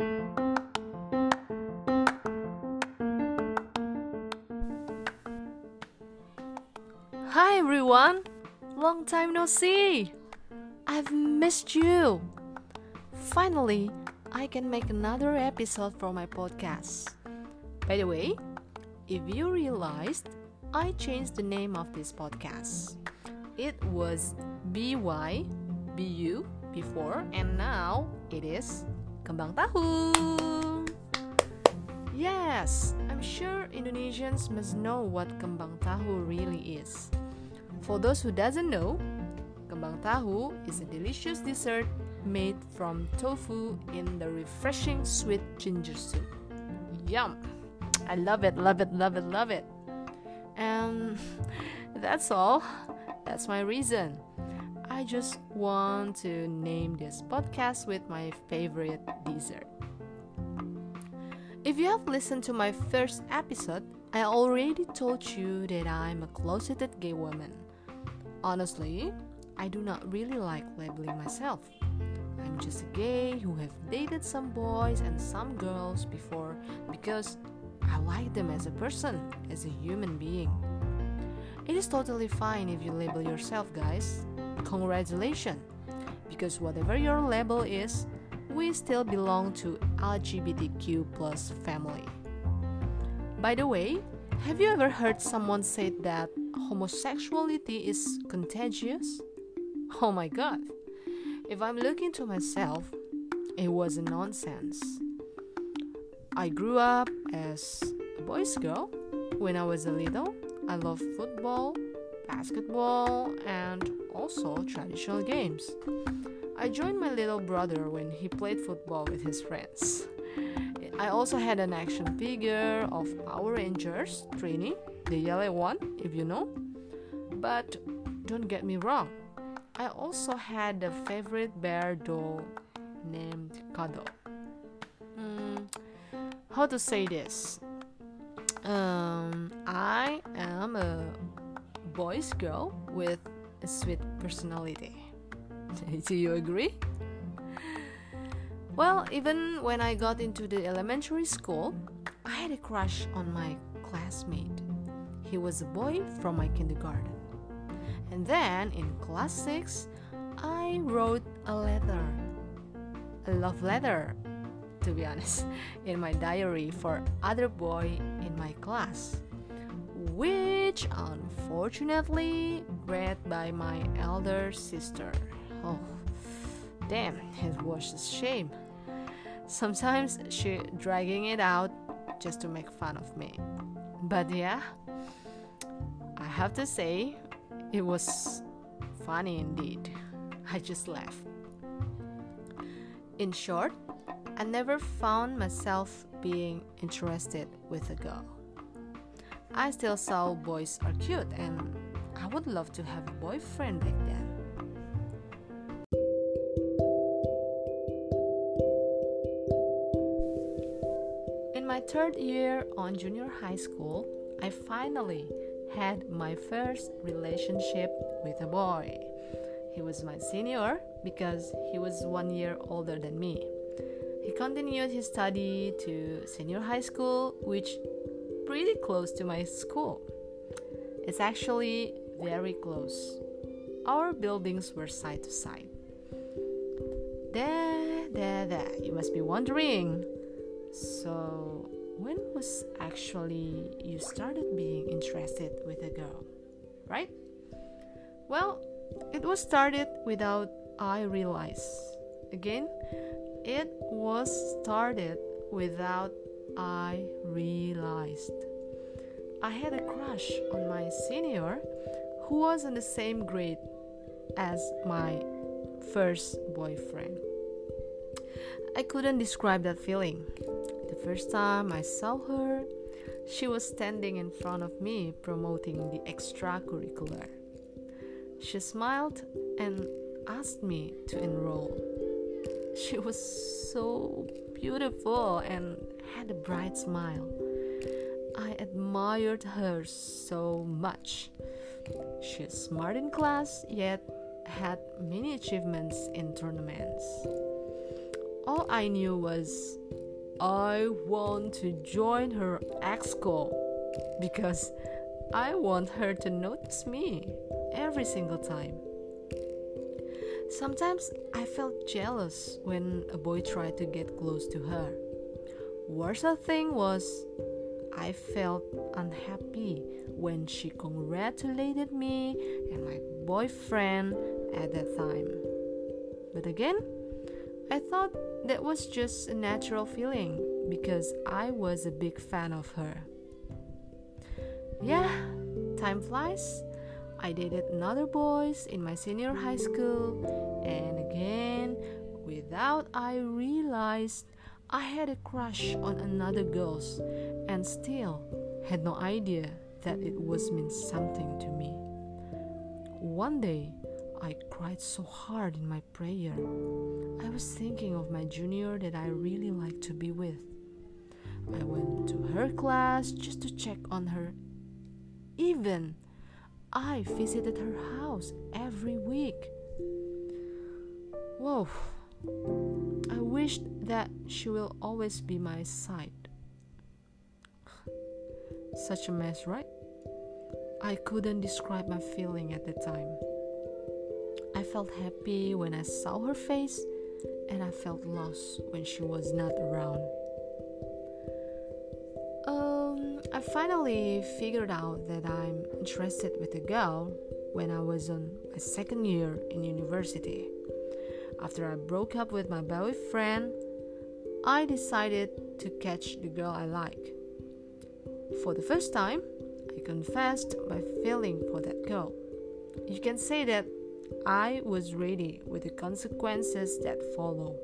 Hi everyone! Long time no see! I've missed you! Finally, I can make another episode for my podcast. By the way, if you realized, I changed the name of this podcast. It was BY, BU before, and now it is Kembang Tahu. Yes, I'm sure Indonesians must know what kembang tahu really is. For those who doesn't know, kembang tahu is a delicious dessert made from tofu in the refreshing sweet ginger soup. Yum! I love it, love it, love it, love it. And that's all. That's my reason. I just want to name this podcast with my favorite dessert. If you have listened to my first episode, I already told you that I'm a closeted gay woman. Honestly, I do not really like labeling myself. I'm just a gay who have dated some boys and some girls before because I like them as a person, as a human being. It is totally fine if you label yourself, guys. Congratulations! Because whatever your label is, we still belong to LGBTQ plus family. By the way, have you ever heard someone say that homosexuality is contagious? Oh my god. If I'm looking to myself, it was a nonsense. I grew up as a boy's girl when I was a little. I loved football, basketball, and also traditional games. I joined my little brother when he played football with his friends. I also had an action figure of Power Rangers, Trini, the yellow one, if you know. But don't get me wrong, I also had a favorite bear doll named Kado. Mm, how to say this? Um, I am a boy's girl with a sweet personality. Do you agree? Well, even when I got into the elementary school, I had a crush on my classmate. He was a boy from my kindergarten. And then in class 6, I wrote a letter, a love letter, to be honest, in my diary for other boy in my class, which unfortunately read by my elder sister. Oh, damn, it was a shame. Sometimes she dragging it out just to make fun of me. But yeah, I have to say, it was funny indeed. I just laughed. In short, I never found myself being interested with a girl. I still saw boys are cute and I would love to have a boyfriend back then. In my third year on junior high school, I finally had my first relationship with a boy. He was my senior because he was one year older than me. He continued his study to senior high school, which pretty close to my school. It's actually very close. Our buildings were side to side. There, there, there. You must be wondering. So, when was actually you started being interested with a girl? Right? Well, it was started without I realize. Again, it was started without I realized. I had a crush on my senior who was in the same grade as my first boyfriend. I couldn't describe that feeling. The first time I saw her, she was standing in front of me promoting the extracurricular. She smiled and asked me to enroll. She was so beautiful and had a bright smile. I admired her so much. She's smart in class, yet had many achievements in tournaments. All I knew was I want to join her exco because I want her to notice me every single time. Sometimes I felt jealous when a boy tried to get close to her. Worst thing was, I felt unhappy when she congratulated me and my boyfriend at that time. But again, I thought that was just a natural feeling because I was a big fan of her. Yeah, time flies. I dated another boys in my senior high school, and again, without I realized I had a crush on another girls and still had no idea that it was mean something to me. One day, I cried so hard in my prayer. I was thinking of my junior that I really liked to be with. I went to her class just to check on her. Even I visited her house every week. Whoa. Wished that she will always be my side. Such a mess, right? I couldn't describe my feeling at the time. I felt happy when I saw her face, and I felt lost when she was not around. Um, I finally figured out that I'm interested with a girl when I was on my second year in university. After I broke up with my boyfriend, I decided to catch the girl I like. For the first time, I confessed my feeling for that girl. You can say that I was ready with the consequences that follow.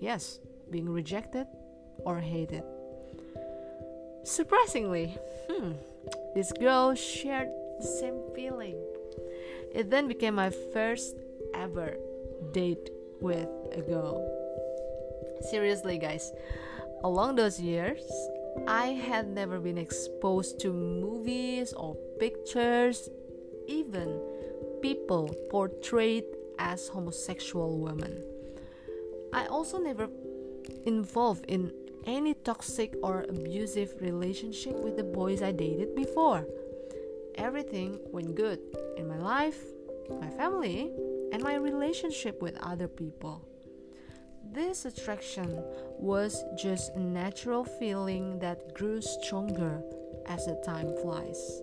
Yes, being rejected or hated. Surprisingly, hmm, this girl shared the same feeling. It then became my first ever date with a girl. Seriously, guys, along those years, I had never been exposed to movies or pictures, even people portrayed as homosexual women. I also never involved in any toxic or abusive relationship with the boys I dated before. Everything went good in my life, my family, and my relationship with other people. This attraction was just a natural feeling that grew stronger as the time flies.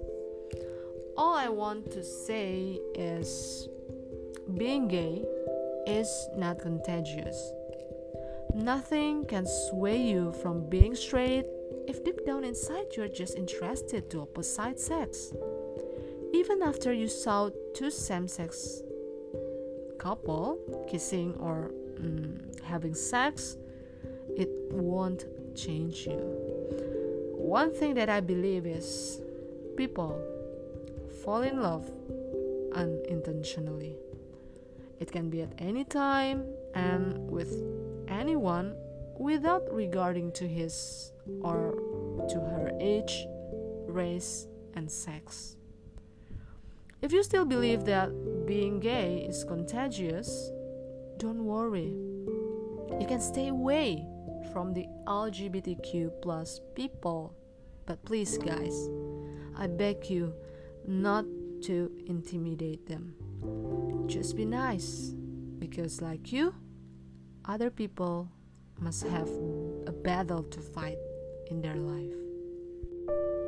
All I want to say is being gay is not contagious. Nothing can sway you from being straight if deep down inside you're just interested to opposite sex. Even after you saw two same sex couple kissing or um, having sex, it won't change you. One thing that I believe is people fall in love unintentionally. It can be at any time and with anyone without regarding to his or to her age, race, and sex. If you still believe that being gay is contagious, don't worry. You can stay away from the LGBTQ plus people. But please, guys, I beg you not to intimidate them. Just be nice, because, like you, other people must have a battle to fight in their life.